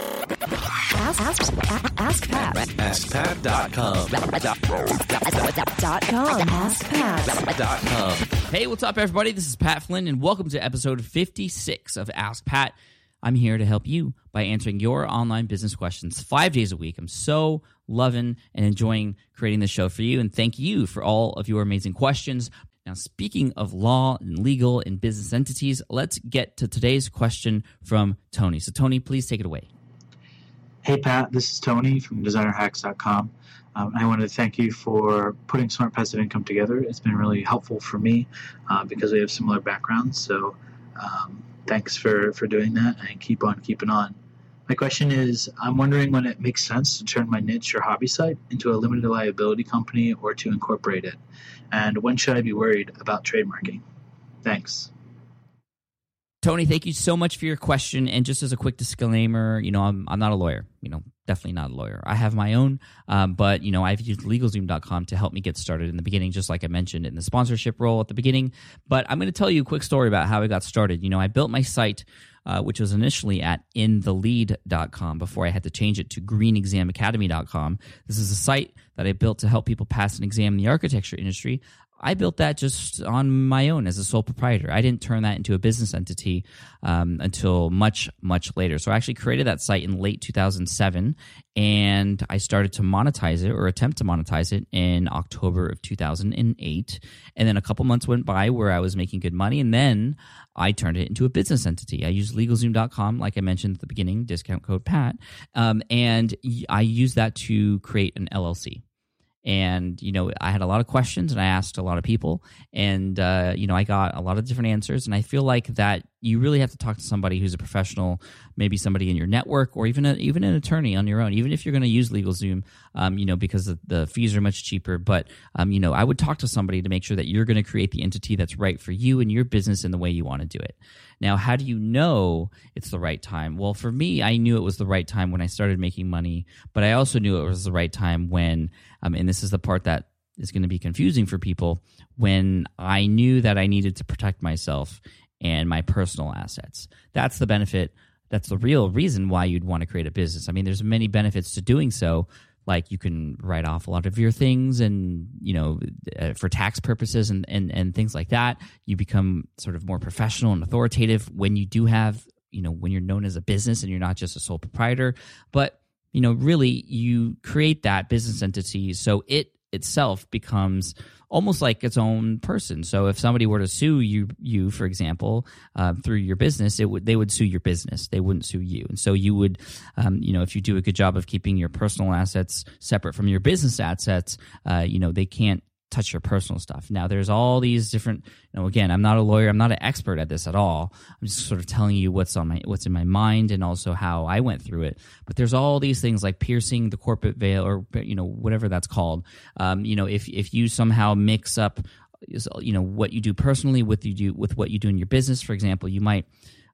Ask, ask, ask Pat. AskPat.com. Dot com. Ask Pat. Hey, what's up, everybody? This is Pat Flynn, and welcome to episode 56 of Ask Pat. I'm here to help you by answering your online business questions five days a week. I'm so loving and enjoying creating this show for you, and thank you for all of your amazing questions. Now, speaking of law and legal and business entities, let's get to today's question from Tony. So, Tony, please take it away. Hey Pat, this is Tony from DesignerHacks.com. Um, I wanted to thank you for putting Smart Passive Income together. It's been really helpful for me uh, because we have similar backgrounds. So um, thanks for, for doing that and keep on keeping on. My question is I'm wondering when it makes sense to turn my niche or hobby site into a limited liability company or to incorporate it. And when should I be worried about trademarking? Thanks. Tony, thank you so much for your question. And just as a quick disclaimer, you know, I'm, I'm not a lawyer, you know, definitely not a lawyer. I have my own, um, but, you know, I've used LegalZoom.com to help me get started in the beginning, just like I mentioned in the sponsorship role at the beginning. But I'm going to tell you a quick story about how I got started. You know, I built my site, uh, which was initially at intheleed.com before I had to change it to greenexamacademy.com. This is a site that I built to help people pass an exam in the architecture industry. I built that just on my own as a sole proprietor. I didn't turn that into a business entity um, until much, much later. So I actually created that site in late 2007 and I started to monetize it or attempt to monetize it in October of 2008. And then a couple months went by where I was making good money. And then I turned it into a business entity. I used LegalZoom.com, like I mentioned at the beginning, discount code PAT. Um, and I used that to create an LLC and you know i had a lot of questions and i asked a lot of people. And uh, you know i got a lot of different answers. And i feel like that you really have to talk to somebody who's a professional maybe somebody in your network or even a, even an attorney on your own even if you're going to use legalzoom um, you know because the, the, fees are much cheaper. But um, you know i would talk to somebody to make sure that you're going to create the entity that's right for you and your business in the way you want to do it now how do you know it's the right time well for me i knew it was the right time when i started making money but i also knew it was the right time when um, and this is the part that is going to be confusing for people when I knew that I needed to protect myself and my personal assets. That's the benefit. That's the real reason why you'd want to create a business. I mean, there's many benefits to doing so. Like you can write off a lot of your things, and you know, uh, for tax purposes and, and and things like that. You become sort of more professional and authoritative when you do have, you know, when you're known as a business and you're not just a sole proprietor. But you know, really, you create that business entity so it itself becomes almost like its own person. So if somebody were to sue you, you for example, uh, through your business, it would they would sue your business. They wouldn't sue you. And so you would, um, you know, if you do a good job of keeping your personal assets separate from your business assets, uh, you know, they can't touch your personal stuff. Now, there's all these different. You know, again, I'm not a lawyer. I'm not an expert at this at all. I'm just sort of telling you what's on my what's in my mind and also how I went through it. But there's all these things like piercing the corporate veil or you know whatever that's called. Um, you know, if if you somehow mix up, you know, what you do personally with you do with what you do in your business. For example, you might.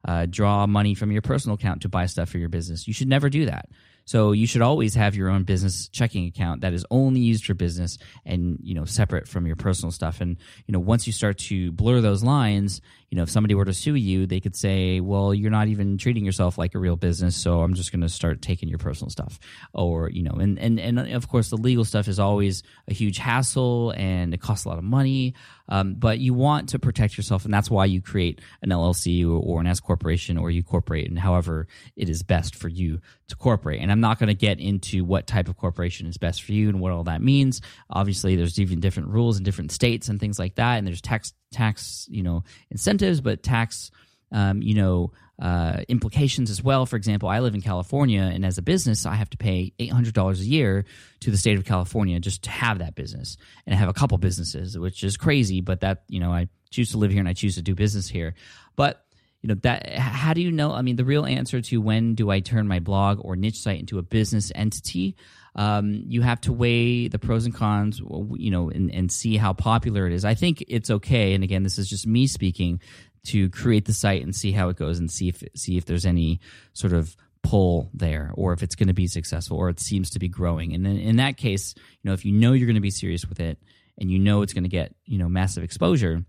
Uh, draw money from your personal account to buy stuff for your business. You should never do that. So you should always have your own business checking account that is only used for business and, you know, separate from your personal stuff. And, you know, once you start to blur those lines, you know, if somebody were to sue you, they could say, well, you're not even treating yourself like a real business. So I'm just going to start taking your personal stuff or, you know, and, and, and of course the legal stuff is always a huge hassle and it costs a lot of money. Um, but you want to protect yourself, and that's why you create an LLC or, or an S corporation, or you corporate, and however it is best for you to corporate. And I'm not going to get into what type of corporation is best for you and what all that means. Obviously, there's even different rules in different states and things like that, and there's tax tax you know incentives, but tax um, you know uh, implications as well. For example, I live in California, and as a business, I have to pay eight hundred dollars a year to the state of California just to have that business, and I have a couple businesses, which is crazy. But that you know, I choose to live here and I choose to do business here. But you know that how do you know i mean the real answer to when do i turn my blog or niche site into a business entity um, you have to weigh the pros and cons you know and, and see how popular it is. I think it's okay and again this is just me speaking to create the site and see how it goes and see if see if there's any sort of pull there or if it's going to be successful or it seems to be growing. And then in that case you know if you know you're going to be serious with it and you know it's going to get you know massive exposure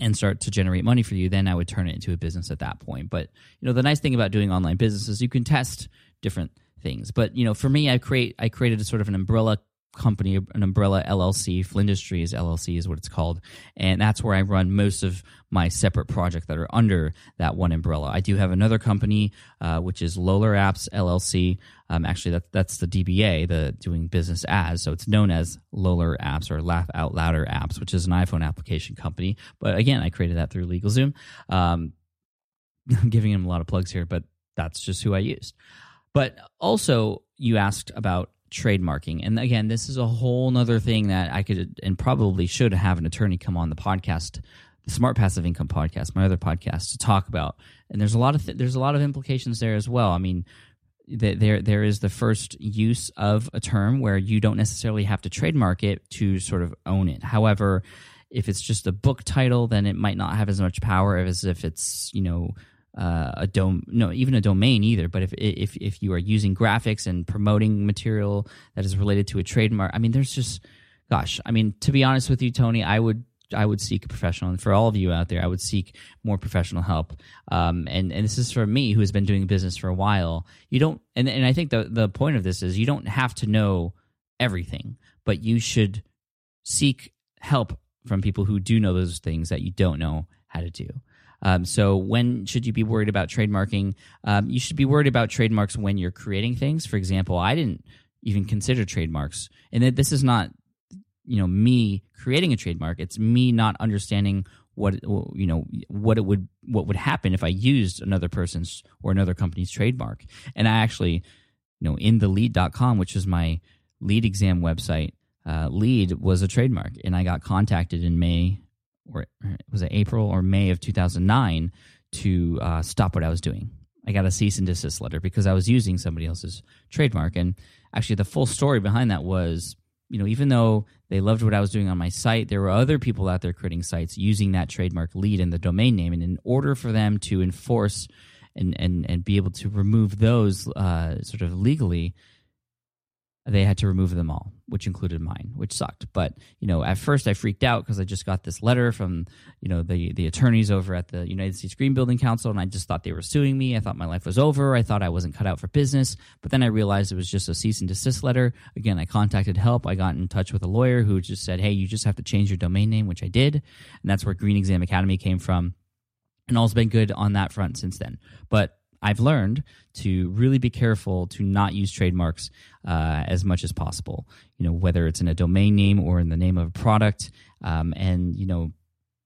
and start to generate money for you, then I would turn it into a business at that point. But you know, the nice thing about doing online business is you can test different things. But you know, for me, I create I created a sort of an umbrella company, an umbrella LLC, Flynndustries LLC is what it's called, and that's where I run most of my separate projects that are under that one umbrella. I do have another company, uh, which is Loler Apps LLC. Um, actually, that, that's the DBA, the doing business as, so it's known as Loler Apps or Laugh Out Louder Apps, which is an iPhone application company. But again, I created that through LegalZoom. Um, I'm giving him a lot of plugs here, but that's just who I used. But also, you asked about trademarking. And again, this is a whole nother thing that I could and probably should have an attorney come on the podcast, the Smart Passive Income podcast, my other podcast, to talk about. And there's a lot of th- there's a lot of implications there as well. I mean, th- there there is the first use of a term where you don't necessarily have to trademark it to sort of own it. However, if it's just a book title, then it might not have as much power as if it's you know uh, a dom no even a domain either but if if if you are using graphics and promoting material that is related to a trademark i mean there's just gosh i mean to be honest with you tony i would I would seek a professional, and for all of you out there, I would seek more professional help. Um, and and this is for me, who has been doing business for a while. You don't, and and I think the the point of this is you don't have to know everything, but you should seek help from people who do know those things that you don't know how to do. Um, so when should you be worried about trademarking? Um, you should be worried about trademarks when you're creating things. For example, I didn't even consider trademarks, and that this is not you know me creating a trademark. It's me not understanding what you know what it would what would happen if I used another person's or another company's trademark. And I actually, you know, in the LEED.com, which is my LEED exam website, uh, LEED was a trademark, and I got contacted in May or was it April or May of 2009 to uh, stop what I was doing. I got a cease and desist letter because I was using somebody else's trademark. And actually, the full story behind that was, you know, even though they loved what I was doing on my site, there were other people out there creating sites using that trademark LEED and the domain name. And in order for them to enforce and and and be able to remove those uh, sort of legally, they had to remove them all, which included mine, which sucked. But you know, at first I freaked out because I just got this letter from you know the the attorneys over at the United States Green Building Council, and I just thought they were suing me. I thought my life was over. I thought I wasn't cut out for business. But then I realized it was just a cease and desist letter. Again, I contacted help. I got in touch with a lawyer who just said, "Hey, you just have to change your domain name," which I did, and that's where Green Exam Academy came from. And all's been good on that front since then. But I've learned to really be careful to not use trademarks uh, as much as possible. You know, whether it's in a domain name or in the name of a product, um, and you know,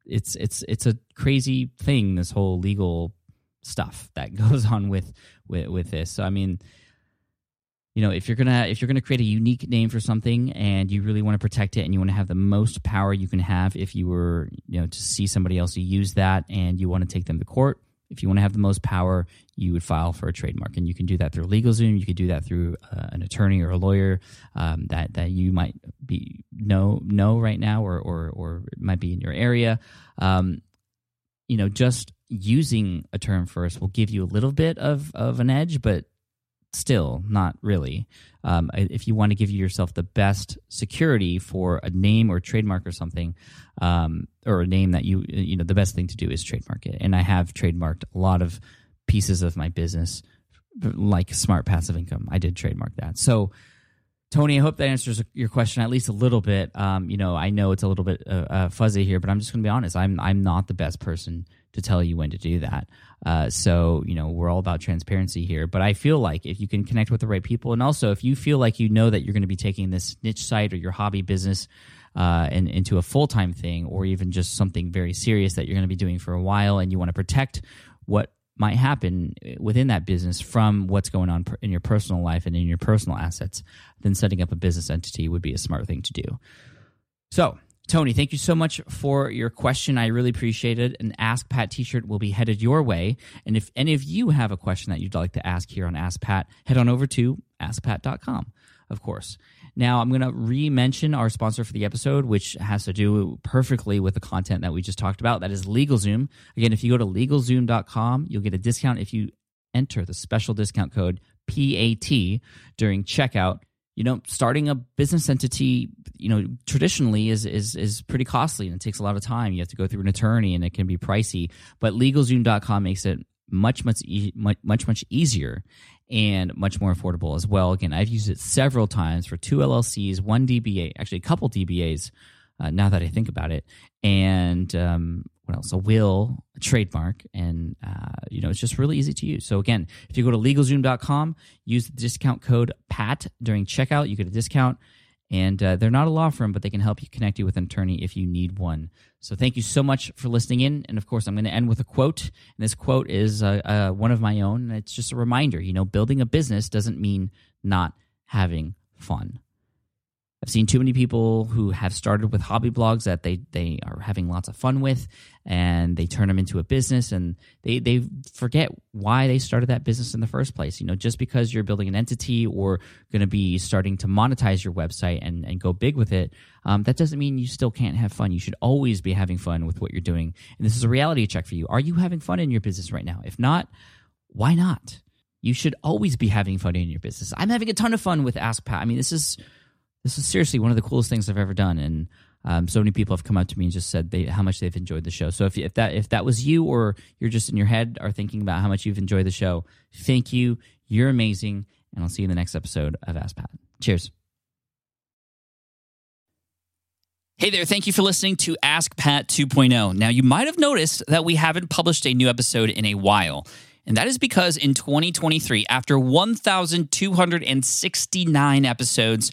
it's it's it's a crazy thing. This whole legal stuff that goes on with with, with this. So I mean, you know, if you're gonna if you're gonna create a unique name for something and you really want to protect it and you want to have the most power you can have, if you were you know to see somebody else use that and you want to take them to court if you want to have the most power, you would file for a trademark, and you can do that through LegalZoom. You could do that through uh, an attorney or a lawyer um, that that you might be know know right now, or or or might be in your area. Um, you know, just using a term first will give you a little bit of of an edge, but still not really. Um, if you want to give yourself the best security for a name or trademark or something, um, or a name that you you know the best thing to do is trademark it. And I have trademarked a lot of pieces of my business, like Smart Passive Income. I did trademark that. So. Tony, I hope that answers your question at least a little bit. Um, you know, I know it's a little bit uh, uh, fuzzy here, but I'm just going to be honest. I'm I'm not the best person to tell you when to do that. Uh, so, you know, we're all about transparency here. But I feel like if you can connect with the right people, and also if you feel like you know that you're going to be taking this niche site or your hobby business uh, and into a full time thing, or even just something very serious that you're going to be doing for a while, and you want to protect what might happen within that business from what's going on in your personal life and in your personal assets, then setting up a business entity would be a smart thing to do. So, Tony, thank you so much for your question. I really appreciate it. An Ask Pat t shirt will be headed your way. And if any of you have a question that you'd like to ask here on Ask Pat, head on over to askpat.com, of course. Now, I'm going to re mention our sponsor for the episode, which has to do perfectly with the content that we just talked about. That is LegalZoom. Again, if you go to legalzoom.com, you'll get a discount if you enter the special discount code PAT during checkout you know, starting a business entity, you know, traditionally is is is pretty costly and it takes a lot of time. You have to go through an attorney and it can be pricey. But LegalZoom.com makes it much much e- much much easier and much more affordable as well. Again, I've used it several times for two LLCs, one DBA, actually a couple DBAs. Uh, now that I think about it, and um, what else? A will, trademark, and uh, you know it's just really easy to use. So again, if you go to LegalZoom.com, use the discount code PAT during checkout, you get a discount. And uh, they're not a law firm, but they can help you connect you with an attorney if you need one. So thank you so much for listening in. And of course, I'm going to end with a quote. And this quote is uh, uh, one of my own. And it's just a reminder you know, building a business doesn't mean not having fun. I've seen too many people who have started with hobby blogs that they they are having lots of fun with, and they turn them into a business, and they they forget why they started that business in the first place. You know, just because you're building an entity or going to be starting to monetize your website and and go big with it, um, that doesn't mean you still can't have fun. You should always be having fun with what you're doing, and this is a reality check for you. Are you having fun in your business right now? If not, why not? You should always be having fun in your business. I'm having a ton of fun with Ask Pat. I mean, this is this is seriously one of the coolest things I've ever done, and um, so many people have come up to me and just said they, how much they've enjoyed the show. So if, if that if that was you, or you're just in your head are thinking about how much you've enjoyed the show, thank you. You're amazing, and I'll see you in the next episode of Ask Pat. Cheers. Hey there, thank you for listening to Ask Pat 2.0. Now, you might have noticed that we haven't published a new episode in a while. And that is because in 2023, after 1,269 episodes,